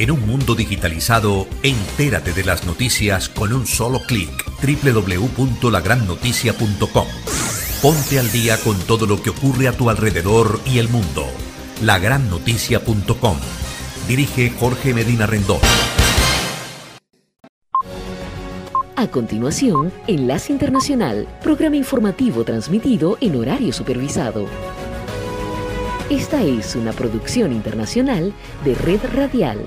En un mundo digitalizado, entérate de las noticias con un solo clic. www.lagrannoticia.com. Ponte al día con todo lo que ocurre a tu alrededor y el mundo. Lagrannoticia.com. Dirige Jorge Medina Rendón. A continuación, Enlace Internacional, programa informativo transmitido en horario supervisado. Esta es una producción internacional de Red Radial.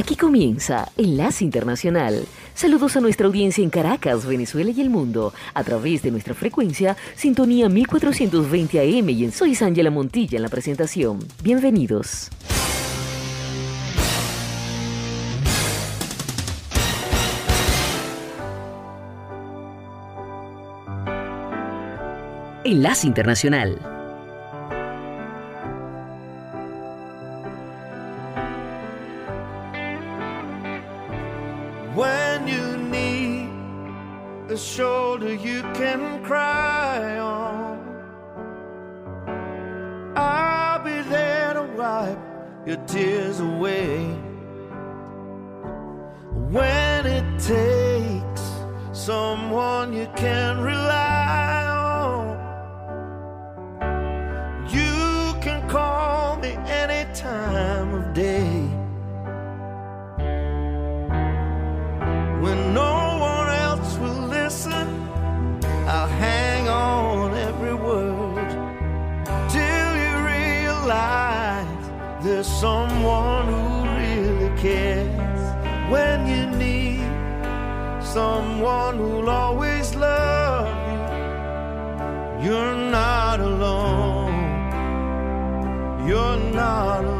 Aquí comienza Enlace Internacional. Saludos a nuestra audiencia en Caracas, Venezuela y el mundo, a través de nuestra frecuencia Sintonía 1420 AM y en Soy Ángela Montilla en la presentación. Bienvenidos. Enlace Internacional. Shoulder you can cry on, I'll be there to wipe your tears away. When it takes someone you can rely on, you can call me any there's someone who really cares. When you need someone who'll always love you, you're not alone. You're not alone.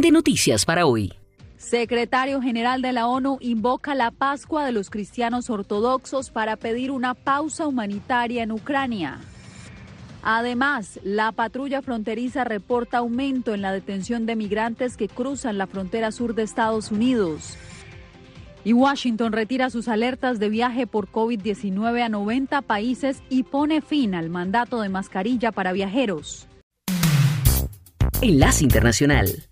Resumen de noticias para hoy. Secretario General de la ONU invoca la Pascua de los cristianos ortodoxos para pedir una pausa humanitaria en Ucrania. Además, la patrulla fronteriza reporta aumento en la detención de migrantes que cruzan la frontera sur de Estados Unidos. Y Washington retira sus alertas de viaje por COVID-19 a 90 países y pone fin al mandato de mascarilla para viajeros. Enlace Internacional.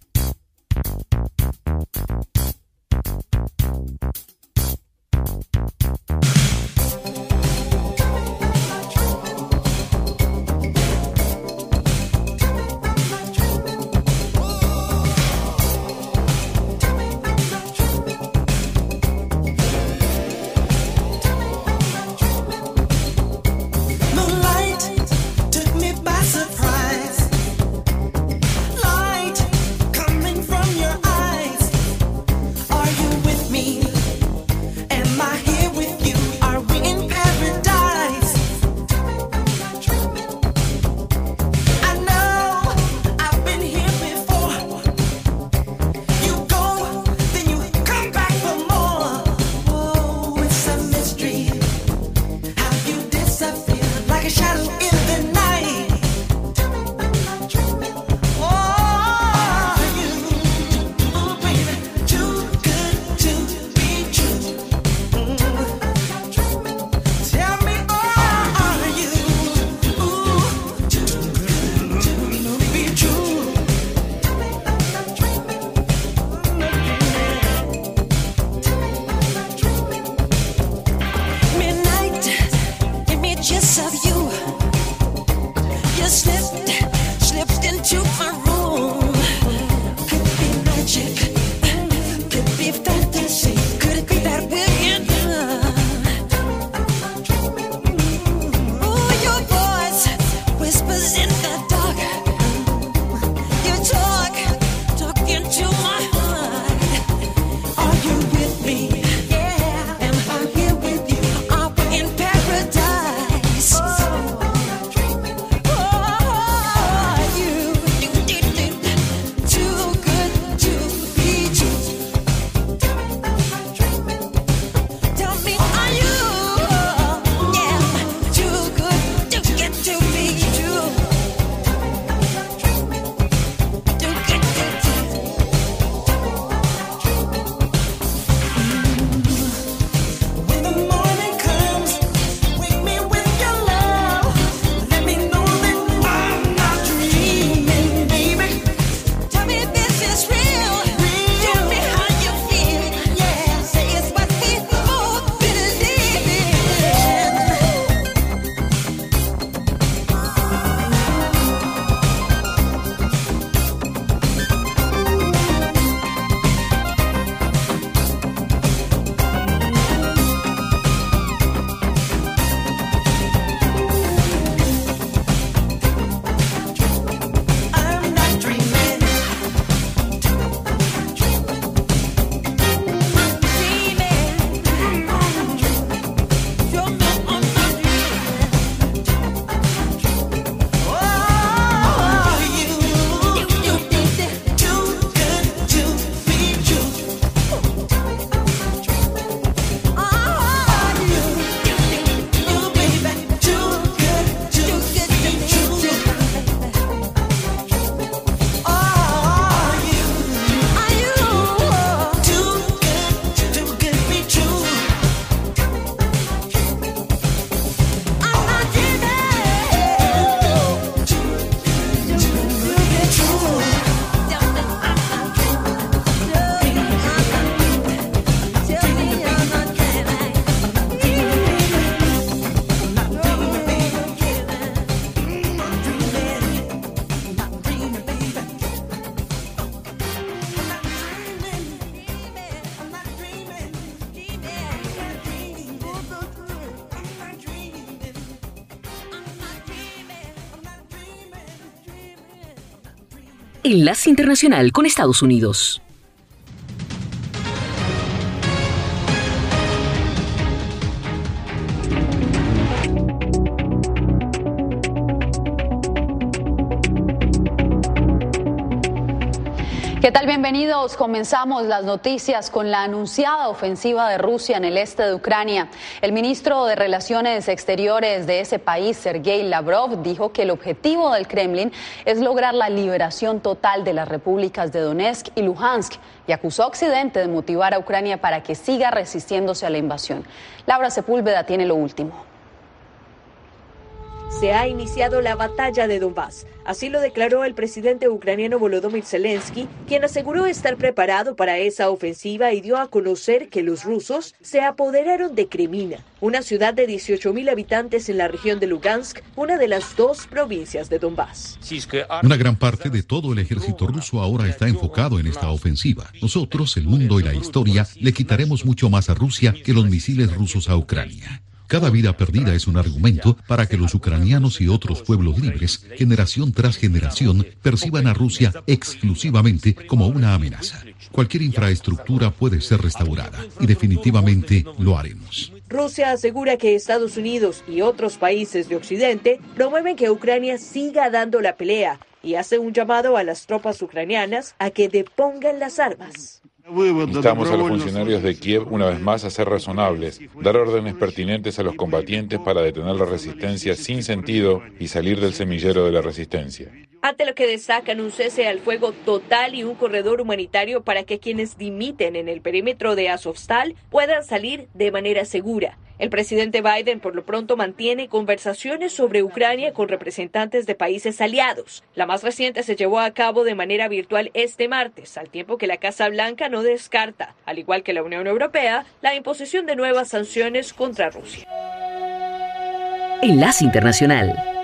Enlace Internacional con Estados Unidos. Comenzamos las noticias con la anunciada ofensiva de Rusia en el este de Ucrania. El ministro de Relaciones Exteriores de ese país, Sergei Lavrov, dijo que el objetivo del Kremlin es lograr la liberación total de las repúblicas de Donetsk y Luhansk y acusó a Occidente de motivar a Ucrania para que siga resistiéndose a la invasión. Laura Sepúlveda tiene lo último se ha iniciado la batalla de Donbass. Así lo declaró el presidente ucraniano Volodymyr Zelensky, quien aseguró estar preparado para esa ofensiva y dio a conocer que los rusos se apoderaron de Kremina, una ciudad de 18.000 habitantes en la región de Lugansk, una de las dos provincias de Donbass. Una gran parte de todo el ejército ruso ahora está enfocado en esta ofensiva. Nosotros, el mundo y la historia, le quitaremos mucho más a Rusia que los misiles rusos a Ucrania. Cada vida perdida es un argumento para que los ucranianos y otros pueblos libres, generación tras generación, perciban a Rusia exclusivamente como una amenaza. Cualquier infraestructura puede ser restaurada y definitivamente lo haremos. Rusia asegura que Estados Unidos y otros países de Occidente promueven que Ucrania siga dando la pelea y hace un llamado a las tropas ucranianas a que depongan las armas. Instamos a los funcionarios de Kiev una vez más a ser razonables, dar órdenes pertinentes a los combatientes para detener la resistencia sin sentido y salir del semillero de la resistencia. Ante lo que destacan un cese al fuego total y un corredor humanitario para que quienes dimiten en el perímetro de Azovstal puedan salir de manera segura. El presidente Biden por lo pronto mantiene conversaciones sobre Ucrania con representantes de países aliados. La más reciente se llevó a cabo de manera virtual este martes, al tiempo que la Casa Blanca no descarta, al igual que la Unión Europea, la imposición de nuevas sanciones contra Rusia. Enlace Internacional.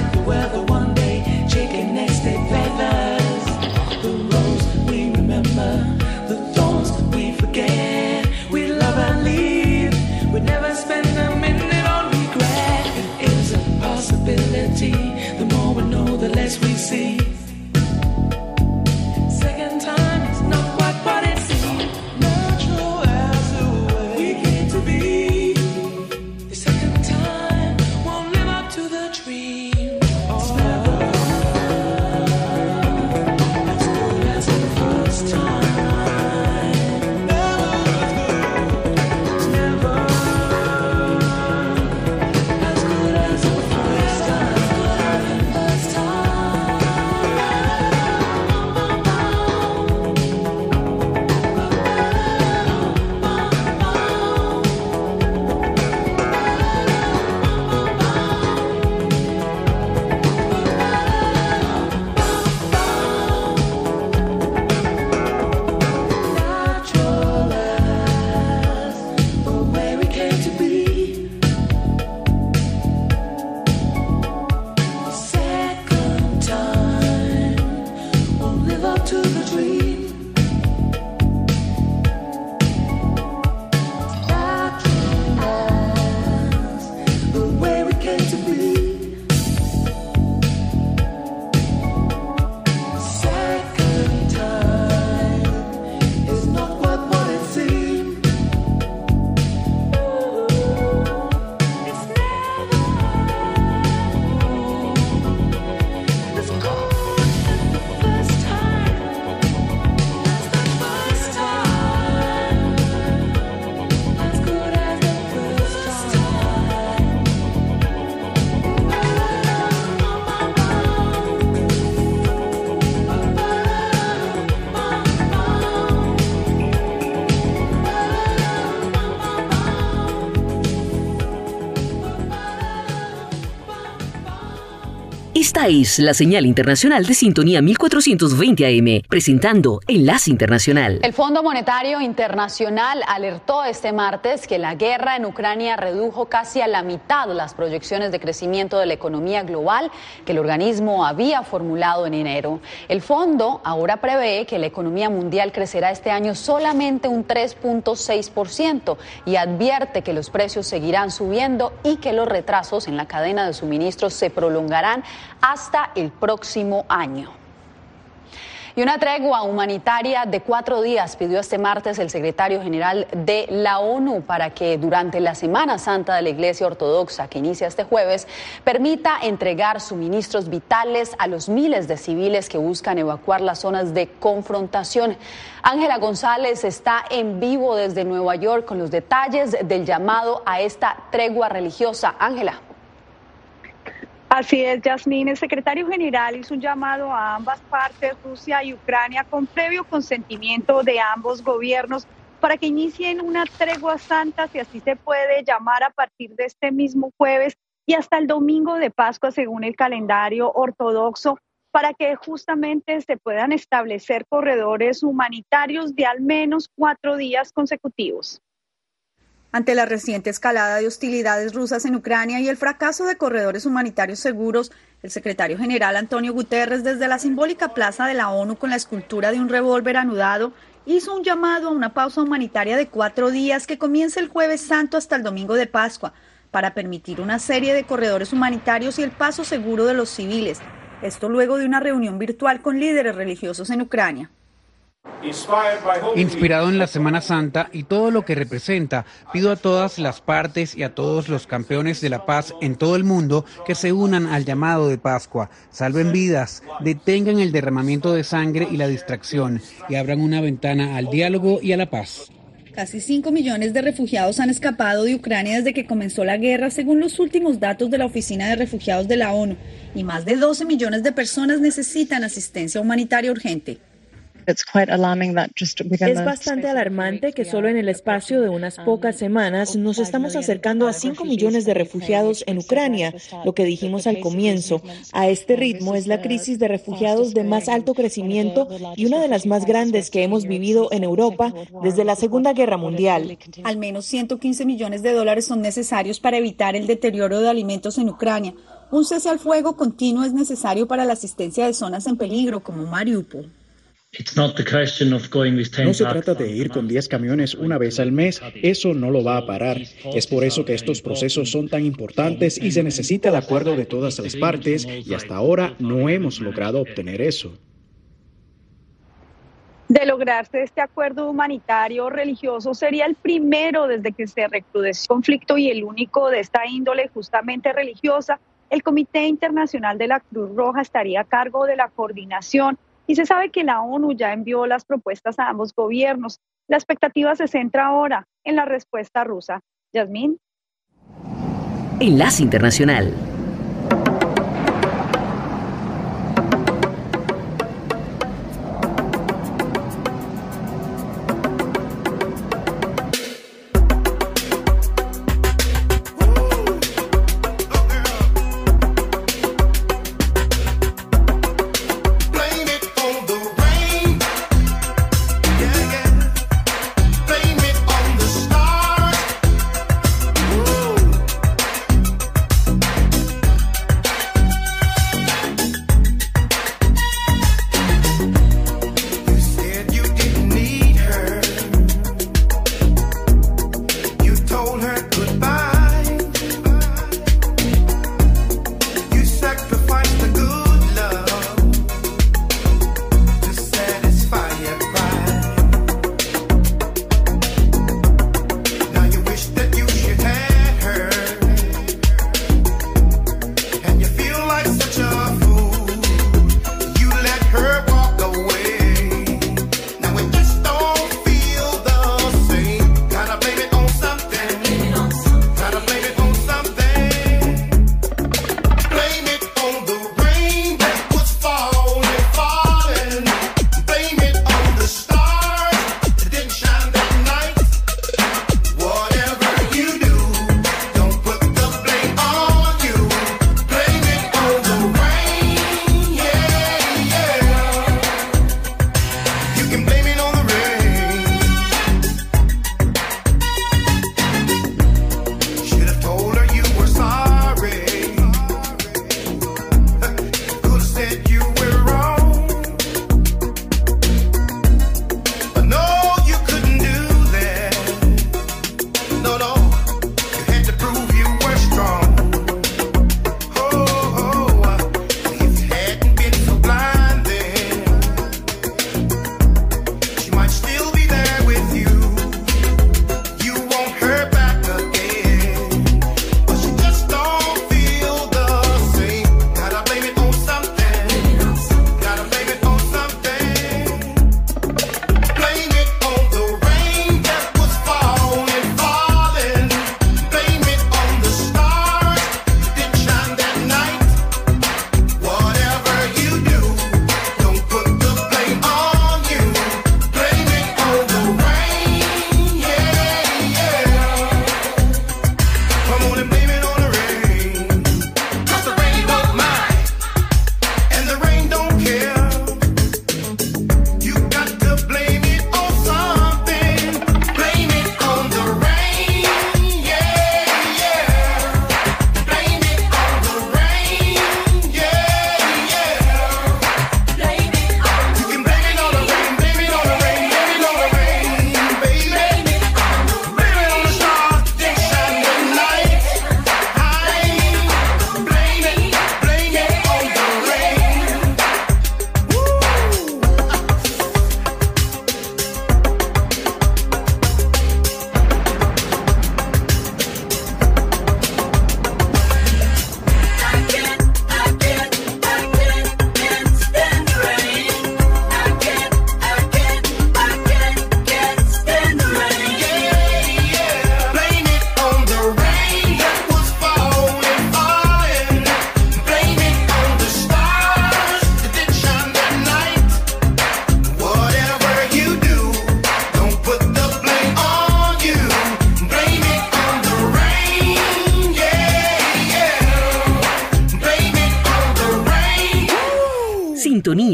like the weather. La señal internacional de sintonía 1420 AM, presentando Enlace Internacional. El Fondo Monetario Internacional alertó este martes que la guerra en Ucrania redujo casi a la mitad las proyecciones de crecimiento de la economía global que el organismo había formulado en enero. El fondo ahora prevé que la economía mundial crecerá este año solamente un 3.6% y advierte que los precios seguirán subiendo y que los retrasos en la cadena de suministros se prolongarán hasta el próximo año. Y una tregua humanitaria de cuatro días pidió este martes el secretario general de la ONU para que durante la Semana Santa de la Iglesia Ortodoxa, que inicia este jueves, permita entregar suministros vitales a los miles de civiles que buscan evacuar las zonas de confrontación. Ángela González está en vivo desde Nueva York con los detalles del llamado a esta tregua religiosa. Ángela. Así es, Yasmín. El secretario general hizo un llamado a ambas partes, Rusia y Ucrania, con previo consentimiento de ambos gobiernos para que inicien una tregua santa, si así se puede llamar, a partir de este mismo jueves y hasta el domingo de Pascua, según el calendario ortodoxo, para que justamente se puedan establecer corredores humanitarios de al menos cuatro días consecutivos. Ante la reciente escalada de hostilidades rusas en Ucrania y el fracaso de corredores humanitarios seguros, el secretario general Antonio Guterres, desde la simbólica plaza de la ONU con la escultura de un revólver anudado, hizo un llamado a una pausa humanitaria de cuatro días que comienza el jueves santo hasta el domingo de Pascua, para permitir una serie de corredores humanitarios y el paso seguro de los civiles. Esto luego de una reunión virtual con líderes religiosos en Ucrania. Inspirado en la Semana Santa y todo lo que representa, pido a todas las partes y a todos los campeones de la paz en todo el mundo que se unan al llamado de Pascua, salven vidas, detengan el derramamiento de sangre y la distracción y abran una ventana al diálogo y a la paz. Casi 5 millones de refugiados han escapado de Ucrania desde que comenzó la guerra, según los últimos datos de la Oficina de Refugiados de la ONU, y más de 12 millones de personas necesitan asistencia humanitaria urgente. Es bastante alarmante que solo en el espacio de unas pocas semanas nos estamos acercando a 5 millones de refugiados en Ucrania, lo que dijimos al comienzo. A este ritmo es la crisis de refugiados de más alto crecimiento y una de las más grandes que hemos vivido en Europa desde la Segunda Guerra Mundial. Al menos 115 millones de dólares son necesarios para evitar el deterioro de alimentos en Ucrania. Un cese al fuego continuo es necesario para la asistencia de zonas en peligro como Mariupol. No se trata de ir con 10 camiones una vez al mes, eso no lo va a parar. Es por eso que estos procesos son tan importantes y se necesita el acuerdo de todas las partes y hasta ahora no hemos logrado obtener eso. De lograrse este acuerdo humanitario religioso sería el primero desde que se recrudeció el conflicto y el único de esta índole justamente religiosa. El Comité Internacional de la Cruz Roja estaría a cargo de la coordinación y se sabe que la ONU ya envió las propuestas a ambos gobiernos. La expectativa se centra ahora en la respuesta rusa. Yasmín. Enlace Internacional.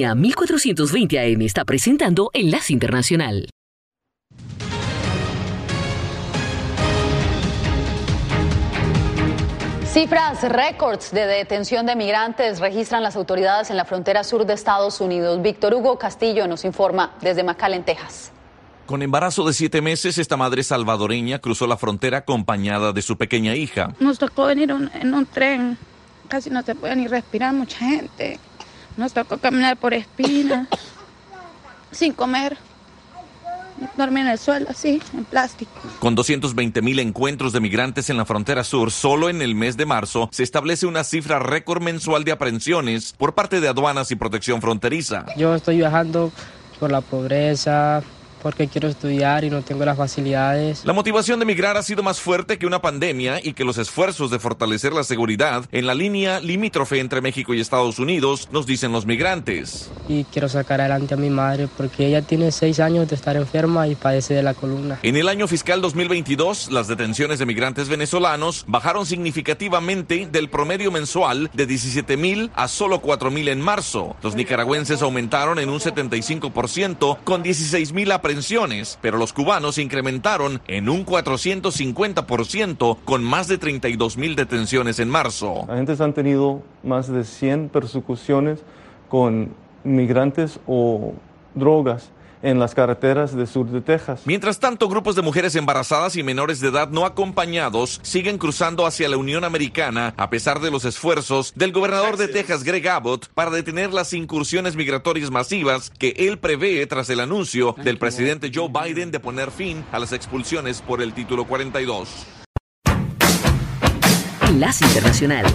Sintonía 1420 AM está presentando Enlace Internacional. Cifras récords de detención de migrantes registran las autoridades en la frontera sur de Estados Unidos. Víctor Hugo Castillo nos informa desde McAllen, Texas. Con embarazo de siete meses, esta madre salvadoreña cruzó la frontera acompañada de su pequeña hija. Nos tocó venir en un tren, casi no se puede ni respirar mucha gente. Nos tocó caminar por espinas, sin comer dormir en el suelo, así, en plástico. Con 220 mil encuentros de migrantes en la frontera sur, solo en el mes de marzo se establece una cifra récord mensual de aprehensiones por parte de aduanas y protección fronteriza. Yo estoy viajando por la pobreza, porque quiero estudiar y no tengo las facilidades. La motivación de migrar ha sido más fuerte que una pandemia y que los esfuerzos de fortalecer la seguridad en la línea limítrofe entre México y Estados Unidos, nos dicen los migrantes. Y quiero sacar adelante a mi madre porque ella tiene seis años de estar enferma y padece de la columna. En el año fiscal 2022, las detenciones de migrantes venezolanos bajaron significativamente del promedio mensual de 17 mil a solo 4 mil en marzo. Los nicaragüenses aumentaron en un 75% con 16 mil pero los cubanos incrementaron en un 450% con más de 32 mil detenciones en marzo. Agentes han tenido más de 100 persecuciones con migrantes o drogas en las carreteras del sur de Texas. Mientras tanto, grupos de mujeres embarazadas y menores de edad no acompañados siguen cruzando hacia la Unión Americana a pesar de los esfuerzos del gobernador de Texas, Greg Abbott, para detener las incursiones migratorias masivas que él prevé tras el anuncio del presidente Joe Biden de poner fin a las expulsiones por el título 42. Enlace Internacional.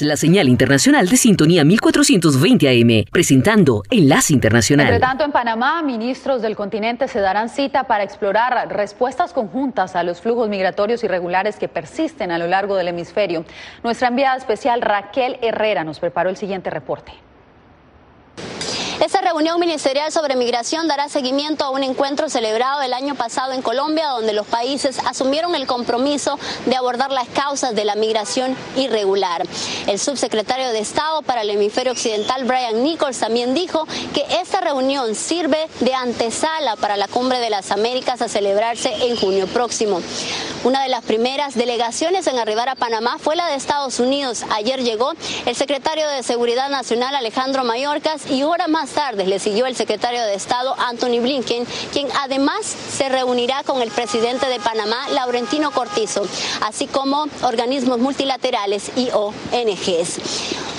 La señal internacional de sintonía 1420 AM, presentando Enlace Internacional. Entre tanto, en Panamá, ministros del continente se darán cita para explorar respuestas conjuntas a los flujos migratorios irregulares que persisten a lo largo del hemisferio. Nuestra enviada especial Raquel Herrera nos preparó el siguiente reporte. Esta reunión ministerial sobre migración dará seguimiento a un encuentro celebrado el año pasado en Colombia, donde los países asumieron el compromiso de abordar las causas de la migración irregular. El subsecretario de Estado para el hemisferio occidental, Brian Nichols, también dijo que esta reunión sirve de antesala para la Cumbre de las Américas a celebrarse en junio próximo. Una de las primeras delegaciones en arribar a Panamá fue la de Estados Unidos. Ayer llegó el secretario de Seguridad Nacional, Alejandro Mayorkas, y hora más tarde le siguió el secretario de Estado Anthony Blinken, quien además se reunirá con el presidente de Panamá, Laurentino Cortizo, así como organismos multilaterales y ONGs.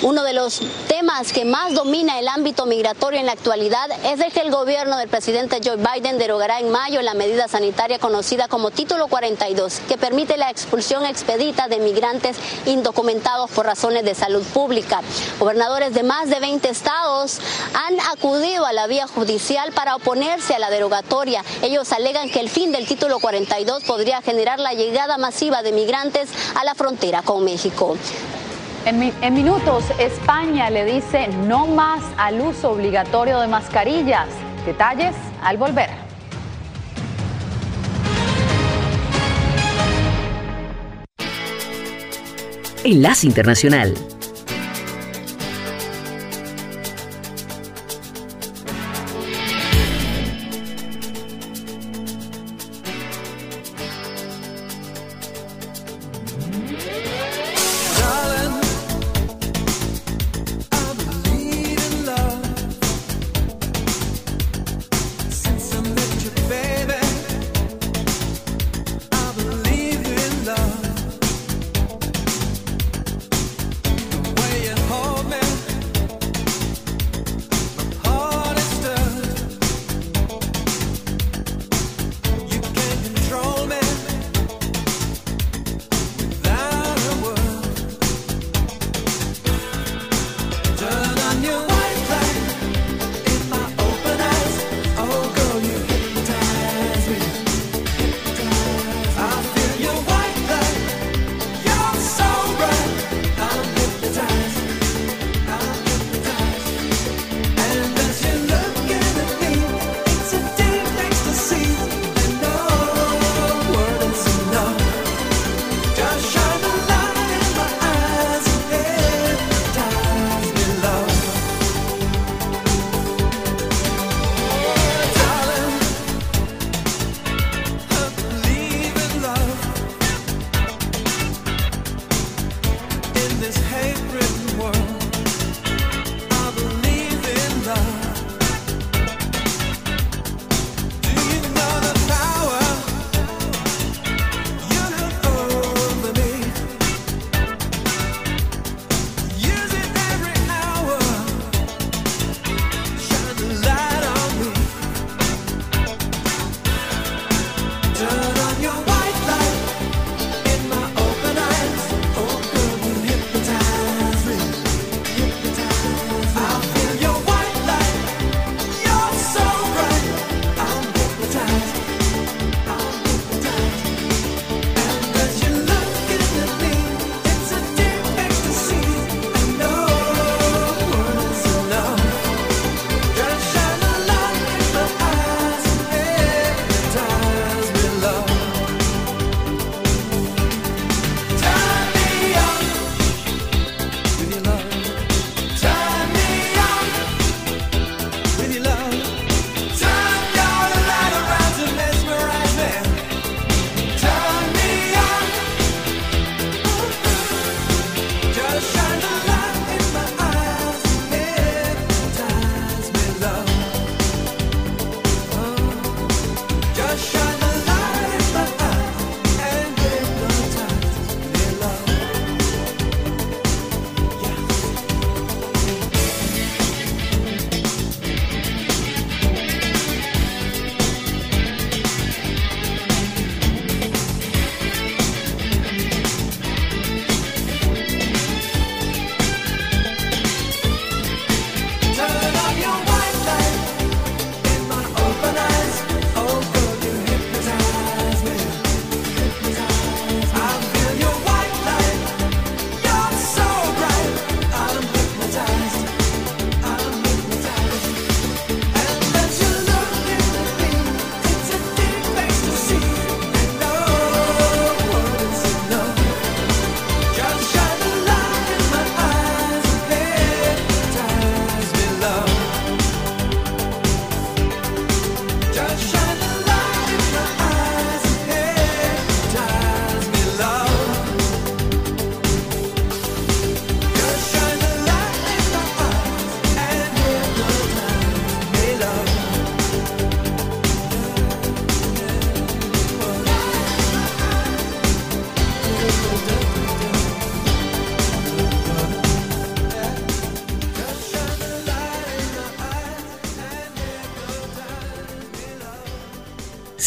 Uno de los temas que más domina el ámbito migratorio en la actualidad es de que el gobierno del presidente Joe Biden derogará en mayo la medida sanitaria conocida como Título 42, que permite la expulsión expedita de migrantes indocumentados por razones de salud pública. Gobernadores de más de 20 estados han acudido a la vía judicial para oponerse a la derogatoria. Ellos alegan que el fin del Título 42 podría generar la llegada masiva de migrantes a la frontera con México. En, minutos, España le dice no más al uso obligatorio de mascarillas. Detalles al volver. Enlace Internacional.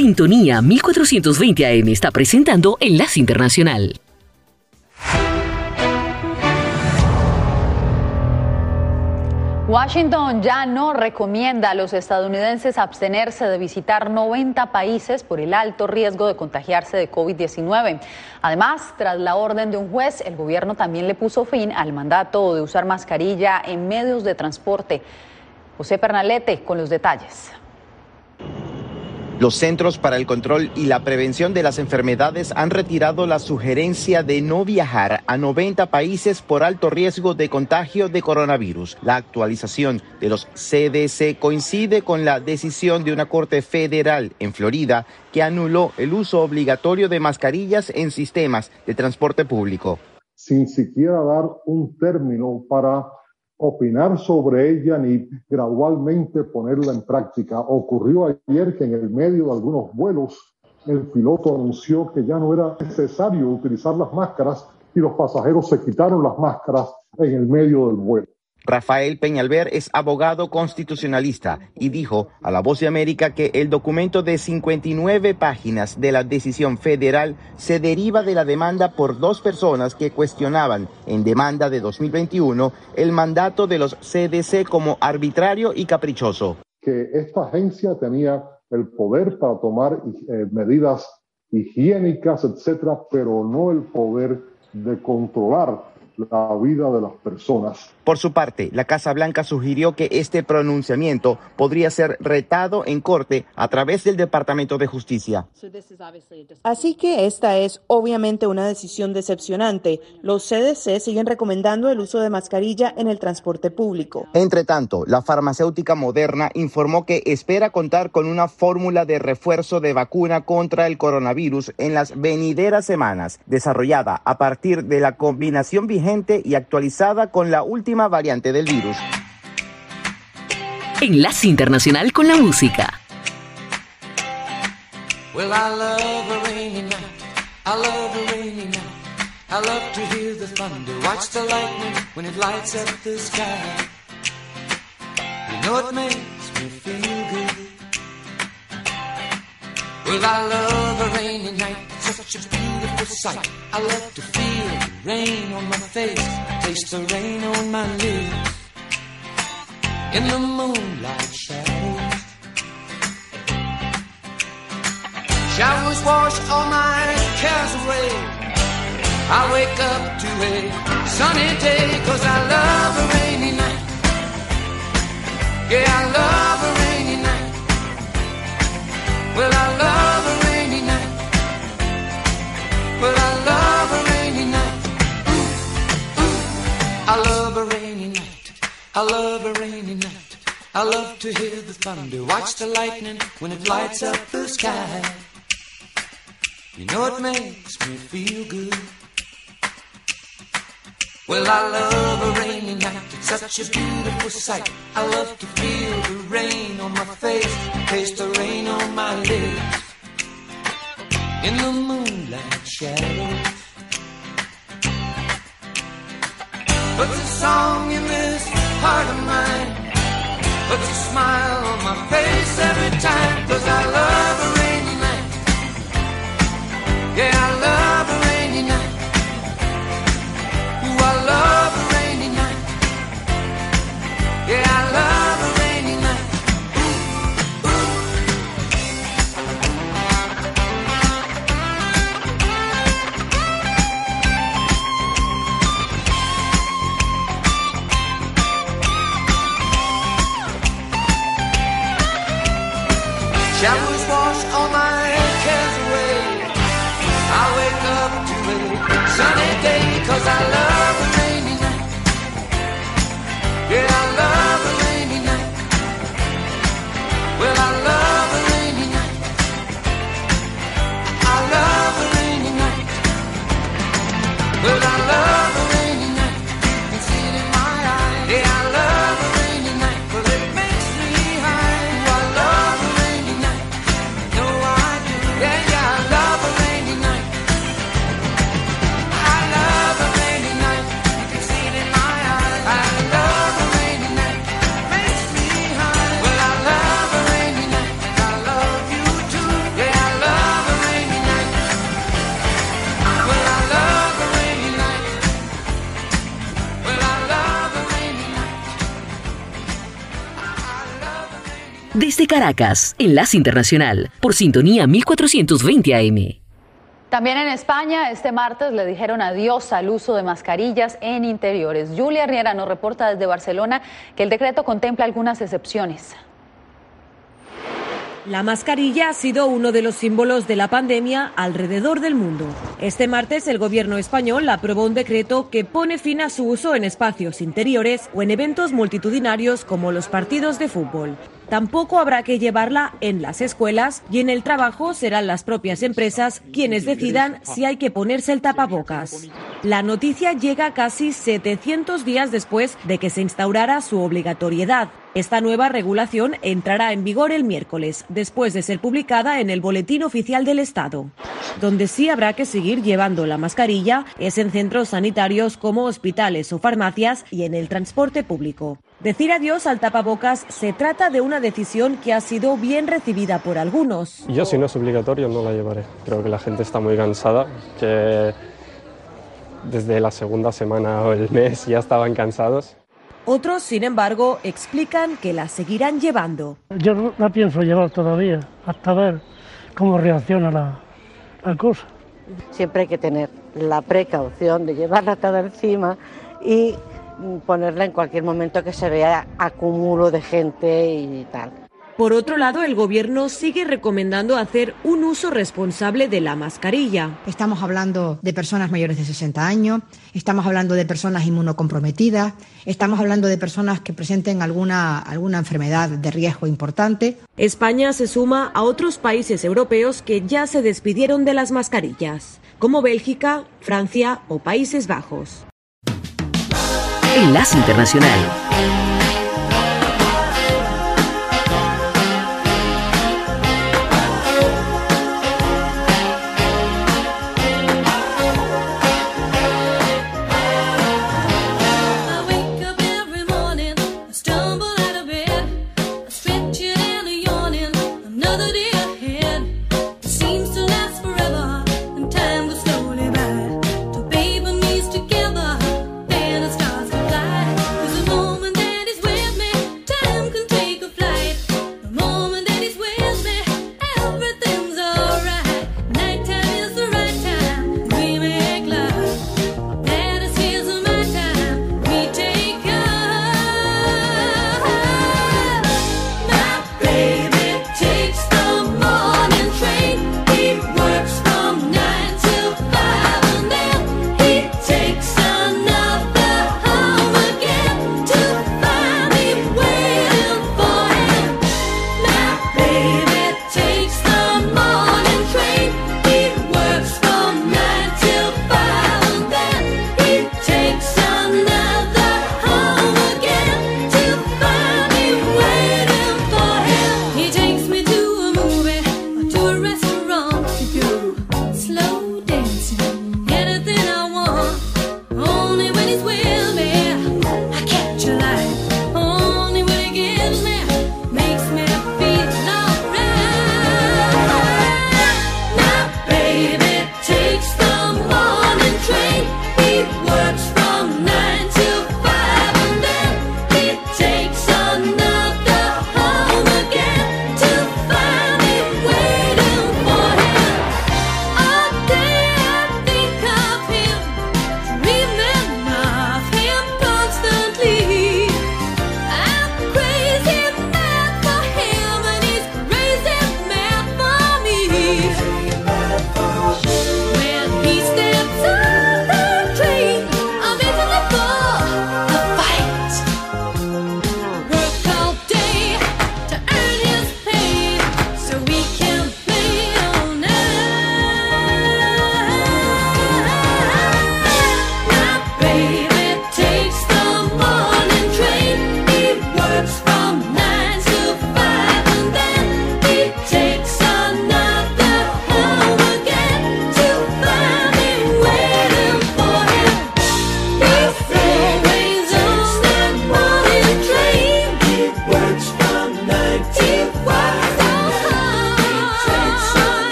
Sintonía 1420 AM está presentando Enlace Internacional. Washington ya no recomienda a los estadounidenses abstenerse de visitar 90 países por el alto riesgo de contagiarse de COVID-19. Además, tras la orden de un juez, el gobierno también le puso fin al mandato de usar mascarilla en medios de transporte. José Pernalete con los detalles. Los Centros para el Control y la Prevención de las Enfermedades han retirado la sugerencia de no viajar a 90 países por alto riesgo de contagio de coronavirus. La actualización de los CDC coincide con la decisión de una Corte Federal en Florida que anuló el uso obligatorio de mascarillas en sistemas de transporte público. Sin siquiera dar un término para opinar sobre ella ni gradualmente ponerla en práctica. Ocurrió ayer que en el medio de algunos vuelos el piloto anunció que ya no era necesario utilizar las máscaras y los pasajeros se quitaron las máscaras en el medio del vuelo. Rafael Peñalver es abogado constitucionalista y dijo a La Voz de América que el documento de 59 páginas de la decisión federal se deriva de la demanda por dos personas que cuestionaban en demanda de 2021 el mandato de los CDC como arbitrario y caprichoso. Que esta agencia tenía el poder para tomar eh, medidas higiénicas, etcétera, pero no el poder de controlar la vida de las personas. Por su parte, la Casa Blanca sugirió que este pronunciamiento podría ser retado en corte a través del Departamento de Justicia. Así que esta es obviamente una decisión decepcionante. Los CDC siguen recomendando el uso de mascarilla en el transporte público. Entre tanto, la farmacéutica Moderna informó que espera contar con una fórmula de refuerzo de vacuna contra el coronavirus en las venideras semanas, desarrollada a partir de la combinación vigente y actualizada con la última variante del virus. Enlace Internacional con la Música. Well, I love a rainy night. I love a rainy night. I love to hear the thunder, watch the lightning when it lights up the sky. You know it makes me feel good. Well, I love a rainy night, such a beautiful sight. I love to feel rain on my face, taste the rain on my lips. In the moonlight shadows, showers wash all my cares away. I wake up to a sunny day, cause I love a rainy night. Yeah, I love a rainy night. Well, I love I love a rainy night. I love to hear the thunder, watch the lightning when it lights up the sky. You know it makes me feel good. Well, I love a rainy night. It's such a beautiful sight. I love to feel the rain on my face, taste the rain on my lips. In the moonlight shadows. Puts a song in this heart of mine. Puts a smile on my face every time. Cause I love a rainy night. Yeah, I love a rainy night. Ooh, I love a rainy night. Yeah, I love wash all my cares away. I wake up to a sunny day cause I love Desde Caracas, Enlace Internacional, por sintonía 1420 AM. También en España, este martes le dijeron adiós al uso de mascarillas en interiores. Julia Riera nos reporta desde Barcelona que el decreto contempla algunas excepciones. La mascarilla ha sido uno de los símbolos de la pandemia alrededor del mundo. Este martes el gobierno español aprobó un decreto que pone fin a su uso en espacios interiores o en eventos multitudinarios como los partidos de fútbol. Tampoco habrá que llevarla en las escuelas y en el trabajo serán las propias empresas quienes decidan si hay que ponerse el tapabocas. La noticia llega casi 700 días después de que se instaurara su obligatoriedad. Esta nueva regulación entrará en vigor el miércoles, después de ser publicada en el Boletín Oficial del Estado. Donde sí habrá que seguir llevando la mascarilla es en centros sanitarios como hospitales o farmacias y en el transporte público. Decir adiós al tapabocas se trata de una decisión que ha sido bien recibida por algunos. Yo si no es obligatorio no la llevaré. Creo que la gente está muy cansada, que desde la segunda semana o el mes ya estaban cansados. Otros, sin embargo, explican que la seguirán llevando. Yo no la pienso llevar todavía, hasta ver cómo reacciona la, la cosa. Siempre hay que tener la precaución de llevarla toda encima y ponerla en cualquier momento que se vea acumulo de gente y tal. Por otro lado, el gobierno sigue recomendando hacer un uso responsable de la mascarilla. Estamos hablando de personas mayores de 60 años, estamos hablando de personas inmunocomprometidas, estamos hablando de personas que presenten alguna, alguna enfermedad de riesgo importante. España se suma a otros países europeos que ya se despidieron de las mascarillas, como Bélgica, Francia o Países Bajos. Enlace Internacional.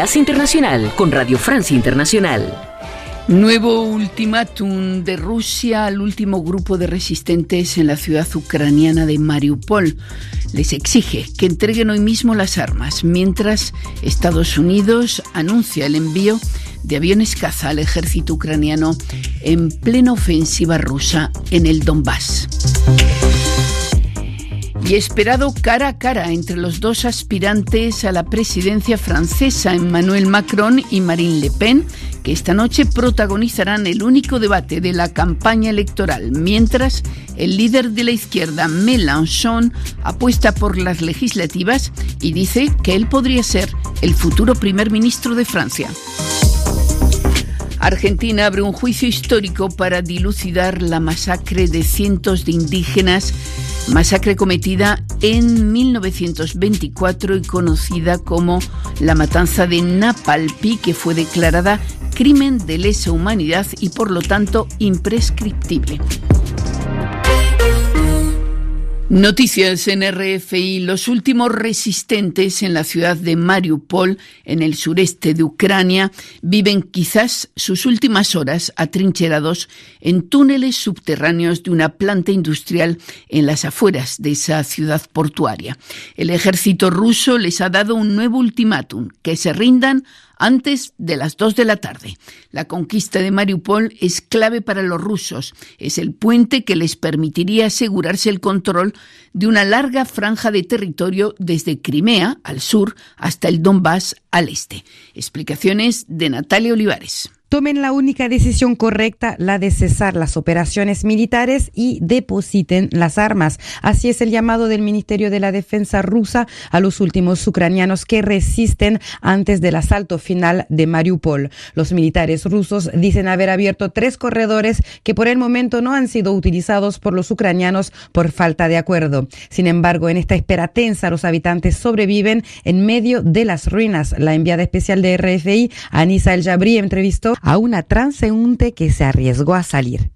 Internacional con Radio Francia Internacional. Nuevo ultimátum de Rusia al último grupo de resistentes en la ciudad ucraniana de Mariupol. Les exige que entreguen hoy mismo las armas, mientras Estados Unidos anuncia el envío de aviones caza al ejército ucraniano en plena ofensiva rusa en el Donbass y esperado cara a cara entre los dos aspirantes a la presidencia francesa, Emmanuel Macron y Marine Le Pen, que esta noche protagonizarán el único debate de la campaña electoral, mientras el líder de la izquierda, Mélenchon, apuesta por las legislativas y dice que él podría ser el futuro primer ministro de Francia. Argentina abre un juicio histórico para dilucidar la masacre de cientos de indígenas masacre cometida en 1924 y conocida como la matanza de Napalpi, que fue declarada crimen de lesa humanidad y por lo tanto imprescriptible. Noticias en RFI. Los últimos resistentes en la ciudad de Mariupol, en el sureste de Ucrania, viven quizás sus últimas horas atrincherados en túneles subterráneos de una planta industrial en las afueras de esa ciudad portuaria. El ejército ruso les ha dado un nuevo ultimátum, que se rindan antes de las 2 de la tarde. La conquista de Mariupol es clave para los rusos. Es el puente que les permitiría asegurarse el control de una larga franja de territorio desde Crimea al sur hasta el Donbass al este. Explicaciones de Natalia Olivares tomen la única decisión correcta, la de cesar las operaciones militares y depositen las armas. Así es el llamado del Ministerio de la Defensa rusa a los últimos ucranianos que resisten antes del asalto final de Mariupol. Los militares rusos dicen haber abierto tres corredores que por el momento no han sido utilizados por los ucranianos por falta de acuerdo. Sin embargo, en esta espera tensa, los habitantes sobreviven en medio de las ruinas. La enviada especial de RFI, Anisa El Jabri, entrevistó a una transeúnte que se arriesgó a salir.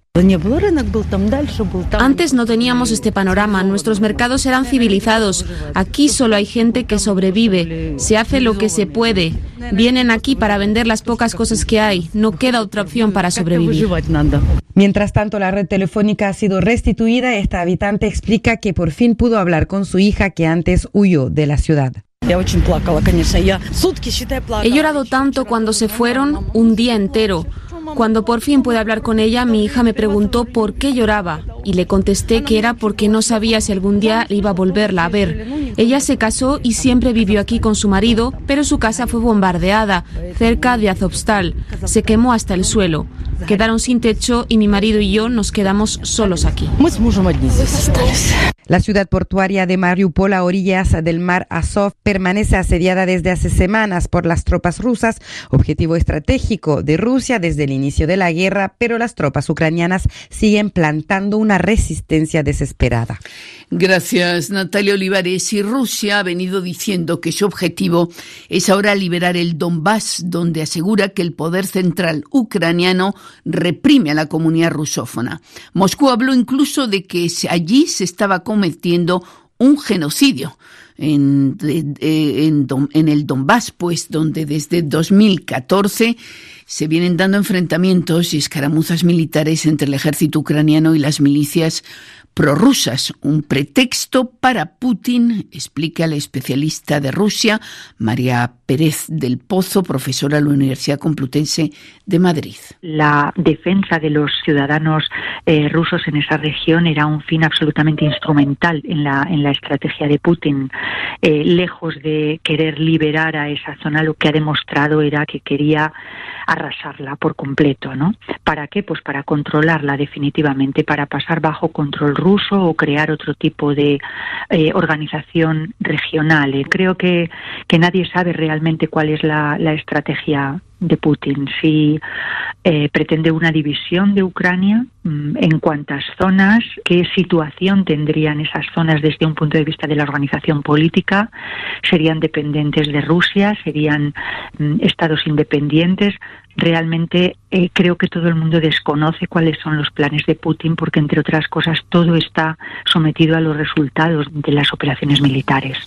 Antes no teníamos este panorama, nuestros mercados eran civilizados. Aquí solo hay gente que sobrevive, se hace lo que se puede. Vienen aquí para vender las pocas cosas que hay, no queda otra opción para sobrevivir. Mientras tanto, la red telefónica ha sido restituida. Esta habitante explica que por fin pudo hablar con su hija que antes huyó de la ciudad. He llorado tanto cuando se fueron, un día entero. Cuando por fin pude hablar con ella, mi hija me preguntó por qué lloraba y le contesté que era porque no sabía si algún día iba a volverla a ver. Ella se casó y siempre vivió aquí con su marido, pero su casa fue bombardeada cerca de Azovstal. Se quemó hasta el suelo. Quedaron sin techo y mi marido y yo nos quedamos solos aquí. La ciudad portuaria de Mariupol, a orillas del mar Azov, permanece asediada desde hace semanas por las tropas rusas, objetivo estratégico de Rusia desde el inicio de la guerra, pero las tropas ucranianas siguen plantando una resistencia desesperada. Gracias, Natalia Olivares. Y Rusia ha venido diciendo que su objetivo es ahora liberar el Donbass, donde asegura que el poder central ucraniano reprime a la comunidad rusófona. Moscú habló incluso de que allí se estaba cometiendo un genocidio. En, en, el Donbass, pues donde desde 2014 se vienen dando enfrentamientos y escaramuzas militares entre el ejército ucraniano y las milicias prorrusas, un pretexto para Putin, explica la especialista de Rusia, María Pérez del Pozo, profesora de la Universidad Complutense de Madrid. La defensa de los ciudadanos eh, rusos en esa región era un fin absolutamente instrumental en la, en la estrategia de Putin. Eh, lejos de querer liberar a esa zona, lo que ha demostrado era que quería arrasarla por completo, ¿no? ¿Para qué? Pues para controlarla definitivamente, para pasar bajo control ruso o crear otro tipo de eh, organización regional. Eh, creo que, que nadie sabe realmente cuál es la, la estrategia de Putin, si eh, pretende una división de Ucrania, mm, en cuántas zonas, qué situación tendrían esas zonas desde un punto de vista de la organización política, serían dependientes de Rusia, serían mm, estados independientes. Realmente eh, creo que todo el mundo desconoce cuáles son los planes de Putin porque, entre otras cosas, todo está sometido a los resultados de las operaciones militares.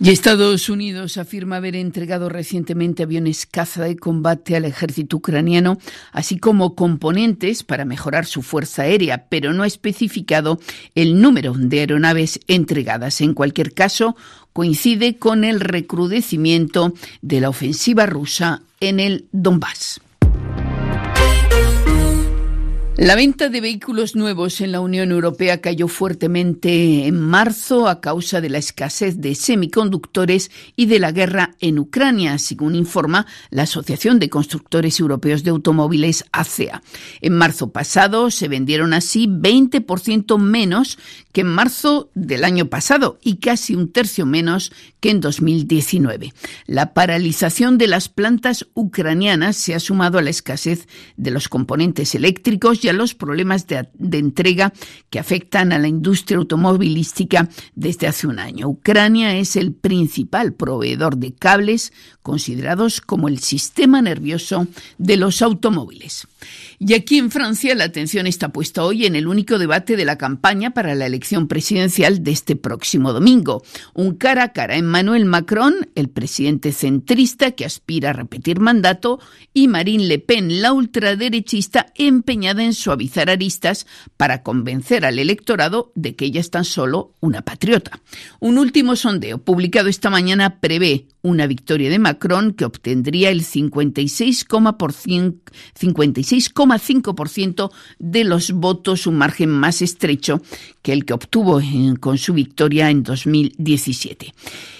Y Estados Unidos afirma haber entregado recientemente aviones caza de combate al ejército ucraniano, así como componentes para mejorar su fuerza aérea, pero no ha especificado el número de aeronaves entregadas. En cualquier caso, coincide con el recrudecimiento de la ofensiva rusa en el Donbass. La venta de vehículos nuevos en la Unión Europea cayó fuertemente en marzo a causa de la escasez de semiconductores y de la guerra en Ucrania, según informa la Asociación de Constructores Europeos de Automóviles ACEA. En marzo pasado se vendieron así 20% menos que en marzo del año pasado y casi un tercio menos que en 2019. La paralización de las plantas ucranianas se ha sumado a la escasez de los componentes eléctricos y a los problemas de, de, entrega que afectan a la industria automovilística desde hace un año. Ucrania es el principal proveedor de cables considerados como el sistema nervioso de los automóviles. Y aquí en Francia la atención está puesta hoy en el único debate de la campaña para la elección presidencial de este próximo domingo. Un cara a cara Emmanuel Macron, el presidente centrista que aspira a repetir mandato, y Marine Le Pen, la ultraderechista empeñada en suavizar aristas para convencer al electorado de que ella es tan solo una patriota. Un último sondeo publicado esta mañana prevé una victoria de Macron que obtendría el 56,5% de los votos, un margen más estrecho que el que obtuvo con su victoria en 2017.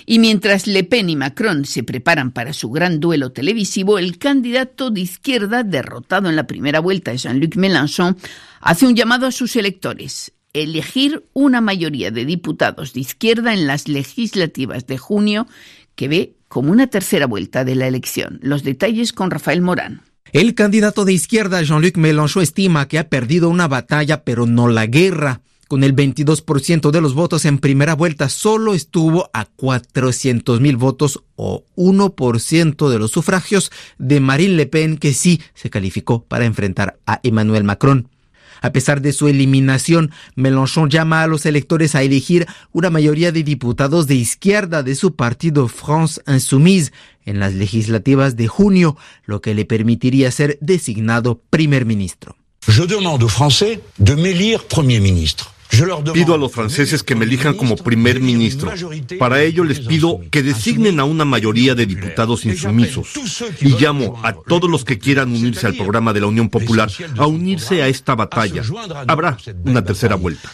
Y mientras Le Pen y Macron se preparan para su gran duelo televisivo, el candidato de izquierda, derrotado en la primera vuelta, Jean-Luc Mélenchon, hace un llamado a sus electores elegir una mayoría de diputados de izquierda en las legislativas de junio que ve como una tercera vuelta de la elección. Los detalles con Rafael Morán. El candidato de izquierda Jean-Luc Mélenchon estima que ha perdido una batalla, pero no la guerra. Con el 22% de los votos en primera vuelta, solo estuvo a 400 mil votos o 1% de los sufragios de Marine Le Pen, que sí se calificó para enfrentar a Emmanuel Macron. A pesar de su eliminación, Mélenchon llama a los electores a elegir una mayoría de diputados de izquierda de su partido France Insoumise en las legislativas de junio, lo que le permitiría ser designado primer ministro. Je demande aux Français de m'élire Premier ministre. Pido a los franceses que me elijan como primer ministro. Para ello les pido que designen a una mayoría de diputados insumisos. Y llamo a todos los que quieran unirse al programa de la Unión Popular a unirse a esta batalla. Habrá una tercera vuelta.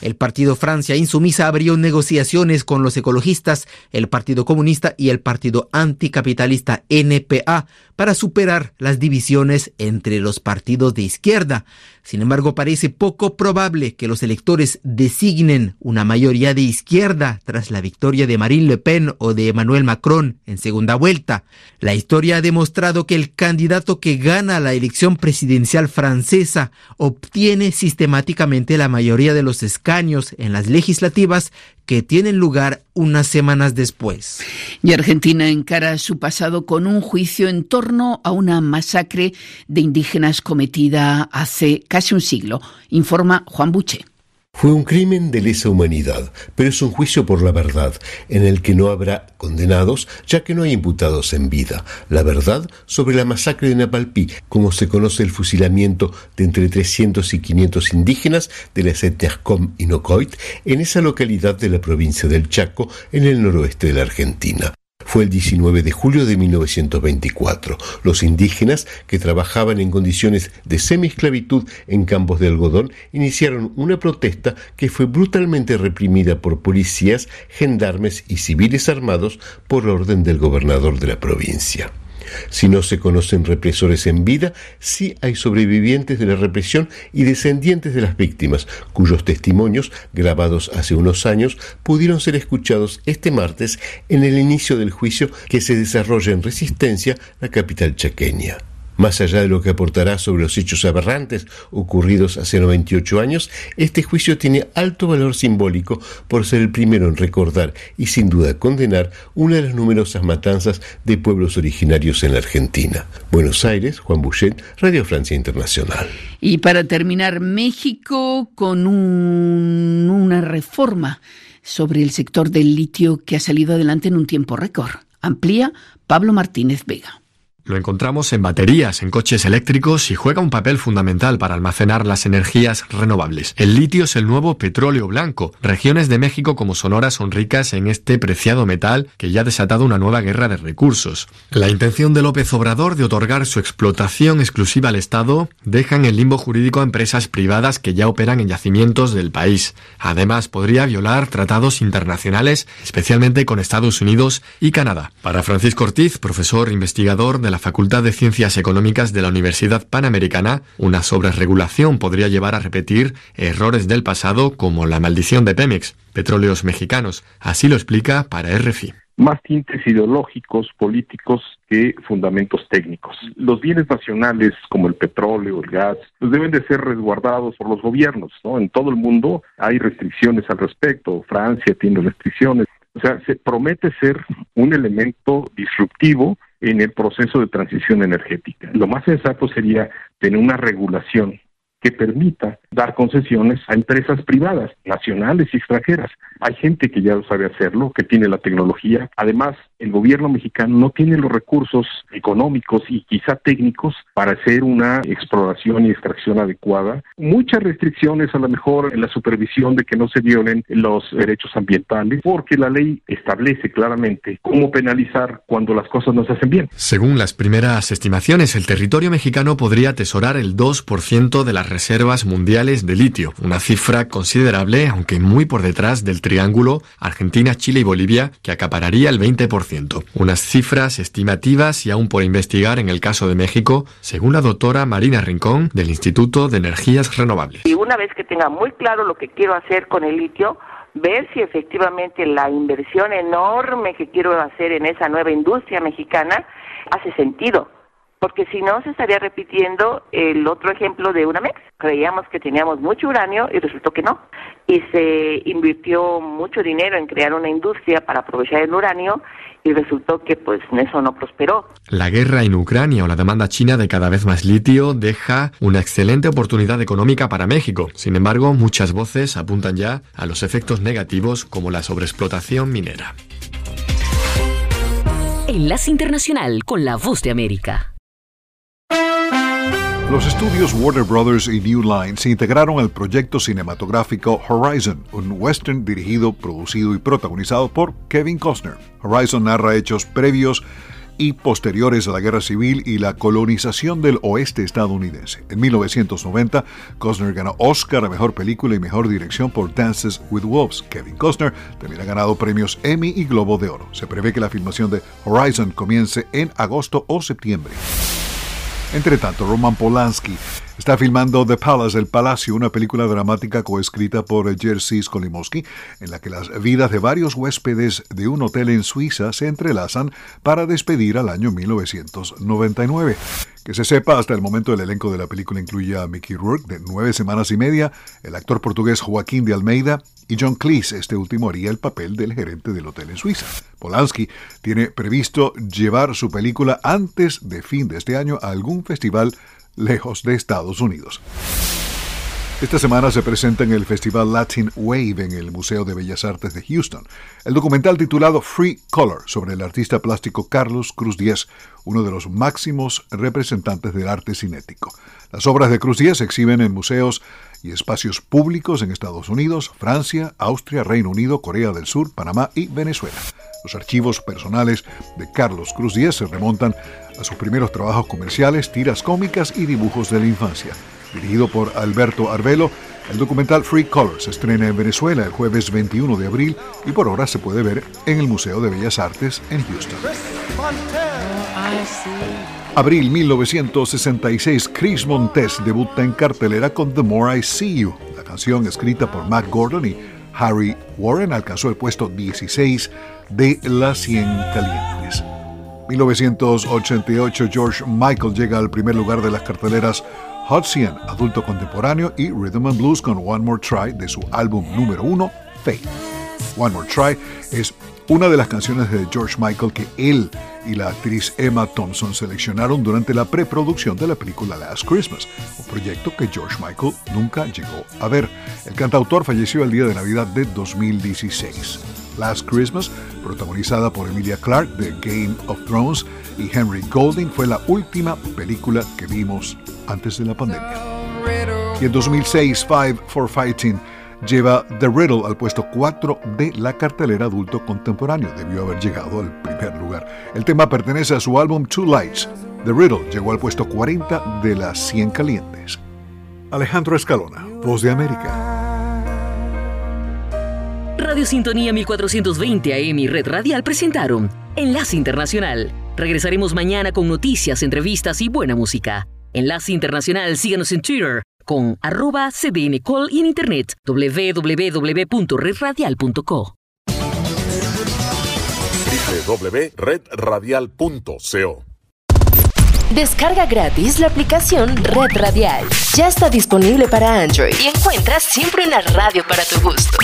El Partido Francia Insumisa abrió negociaciones con los ecologistas, el Partido Comunista y el Partido Anticapitalista NPA para superar las divisiones entre los partidos de izquierda. Sin embargo, parece poco probable que los electores designen una mayoría de izquierda tras la victoria de Marine Le Pen o de Emmanuel Macron en segunda vuelta. La historia ha demostrado que el candidato que gana la elección presidencial francesa obtiene sistemáticamente la mayoría de los escaños en las legislativas que tienen lugar unas semanas después. Y Argentina encara su pasado con un juicio en torno a una masacre de indígenas cometida hace casi un siglo, informa Juan Buche. Fue un crimen de lesa humanidad, pero es un juicio por la verdad, en el que no habrá condenados, ya que no hay imputados en vida. La verdad sobre la masacre de Napalpí, como se conoce el fusilamiento de entre 300 y 500 indígenas de las etnias Com y Nocoit en esa localidad de la provincia del Chaco, en el noroeste de la Argentina. Fue el 19 de julio de 1924. Los indígenas, que trabajaban en condiciones de semiesclavitud en campos de algodón, iniciaron una protesta que fue brutalmente reprimida por policías, gendarmes y civiles armados por orden del gobernador de la provincia. Si no se conocen represores en vida, sí hay sobrevivientes de la represión y descendientes de las víctimas, cuyos testimonios, grabados hace unos años, pudieron ser escuchados este martes en el inicio del juicio que se desarrolla en Resistencia, la capital chaqueña. Más allá de lo que aportará sobre los hechos aberrantes ocurridos hace 98 años, este juicio tiene alto valor simbólico por ser el primero en recordar y sin duda condenar una de las numerosas matanzas de pueblos originarios en la Argentina. Buenos Aires, Juan Bouchet, Radio Francia Internacional. Y para terminar, México con un, una reforma sobre el sector del litio que ha salido adelante en un tiempo récord. Amplía Pablo Martínez Vega. Lo encontramos en baterías, en coches eléctricos y juega un papel fundamental para almacenar las energías renovables. El litio es el nuevo petróleo blanco. Regiones de México como Sonora son ricas en este preciado metal que ya ha desatado una nueva guerra de recursos. La intención de López Obrador de otorgar su explotación exclusiva al Estado deja en el limbo jurídico a empresas privadas que ya operan en yacimientos del país. Además, podría violar tratados internacionales, especialmente con Estados Unidos y Canadá. Para Francisco Ortiz, profesor investigador de la Facultad de Ciencias Económicas de la Universidad Panamericana, una sobreregulación podría llevar a repetir errores del pasado como la maldición de Pemex, petróleos mexicanos. Así lo explica para RFI más tintes ideológicos, políticos que fundamentos técnicos. Los bienes nacionales como el petróleo, el gas, pues deben de ser resguardados por los gobiernos, ¿no? En todo el mundo hay restricciones al respecto. Francia tiene restricciones. O sea, se promete ser un elemento disruptivo en el proceso de transición energética. Lo más sensato sería tener una regulación que permita dar concesiones a empresas privadas, nacionales y extranjeras. Hay gente que ya sabe hacerlo, que tiene la tecnología. Además, el gobierno mexicano no tiene los recursos económicos y quizá técnicos para hacer una exploración y extracción adecuada. Muchas restricciones a lo mejor en la supervisión de que no se violen los derechos ambientales, porque la ley establece claramente cómo penalizar cuando las cosas no se hacen bien. Según las primeras estimaciones, el territorio mexicano podría atesorar el 2% de las reservas mundiales de litio, una cifra considerable, aunque muy por detrás del triángulo Argentina, Chile y Bolivia, que acapararía el 20%. Unas cifras estimativas y aún por investigar en el caso de México, según la doctora Marina Rincón del Instituto de Energías Renovables. Y una vez que tenga muy claro lo que quiero hacer con el litio, ver si efectivamente la inversión enorme que quiero hacer en esa nueva industria mexicana hace sentido porque si no se estaría repitiendo el otro ejemplo de Unamex. Creíamos que teníamos mucho uranio y resultó que no. Y se invirtió mucho dinero en crear una industria para aprovechar el uranio y resultó que pues eso no prosperó. La guerra en Ucrania o la demanda china de cada vez más litio deja una excelente oportunidad económica para México. Sin embargo, muchas voces apuntan ya a los efectos negativos como la sobreexplotación minera. Enlace Internacional con la Voz de América. Los estudios Warner Brothers y New Line se integraron al proyecto cinematográfico Horizon, un western dirigido, producido y protagonizado por Kevin Costner. Horizon narra hechos previos y posteriores a la guerra civil y la colonización del oeste estadounidense. En 1990, Costner ganó Oscar a Mejor Película y Mejor Dirección por Dances with Wolves. Kevin Costner también ha ganado premios Emmy y Globo de Oro. Se prevé que la filmación de Horizon comience en agosto o septiembre. Entre tanto, Roman Polanski está filmando The Palace, El Palacio, una película dramática coescrita por Jerzy Skolimowski, en la que las vidas de varios huéspedes de un hotel en Suiza se entrelazan para despedir al año 1999. Que se sepa, hasta el momento el elenco de la película incluye a Mickey Rourke, de nueve semanas y media, el actor portugués Joaquín de Almeida y John Cleese. Este último haría el papel del gerente del hotel en Suiza. Polanski tiene previsto llevar su película antes de fin de este año a algún festival lejos de Estados Unidos. Esta semana se presenta en el Festival Latin Wave en el Museo de Bellas Artes de Houston el documental titulado Free Color sobre el artista plástico Carlos Cruz Diez, uno de los máximos representantes del arte cinético. Las obras de Cruz Diez se exhiben en museos y espacios públicos en Estados Unidos, Francia, Austria, Reino Unido, Corea del Sur, Panamá y Venezuela. Los archivos personales de Carlos Cruz Diez se remontan a sus primeros trabajos comerciales, tiras cómicas y dibujos de la infancia. Dirigido por Alberto Arbelo, el documental Free Color se estrena en Venezuela el jueves 21 de abril y por ahora se puede ver en el Museo de Bellas Artes en Houston. Abril 1966, Chris Montes debuta en cartelera con The More I See You. La canción, escrita por Matt Gordon y Harry Warren, alcanzó el puesto 16 de las 100 calientes. 1988, George Michael llega al primer lugar de las carteleras Hot 100, adulto contemporáneo y Rhythm and Blues con One More Try de su álbum número uno, Faith. One More Try es una de las canciones de George Michael que él y la actriz Emma Thompson seleccionaron durante la preproducción de la película Last Christmas, un proyecto que George Michael nunca llegó a ver. El cantautor falleció el día de Navidad de 2016. Last Christmas, protagonizada por Emilia Clarke de Game of Thrones y Henry Golding, fue la última película que vimos antes de la pandemia. Y en 2006, Five for Fighting lleva The Riddle al puesto 4 de la cartelera adulto contemporáneo. Debió haber llegado al primer lugar. El tema pertenece a su álbum Two Lights. The Riddle llegó al puesto 40 de las 100 calientes. Alejandro Escalona, Voz de América. Radio Sintonía 1420 AM y Red Radial presentaron Enlace Internacional. Regresaremos mañana con noticias, entrevistas y buena música. Enlace Internacional, síganos en Twitter con arroba cdncall y en internet www.redradial.co. www.redradial.co Descarga gratis la aplicación Red Radial. Ya está disponible para Android y encuentras siempre una radio para tu gusto.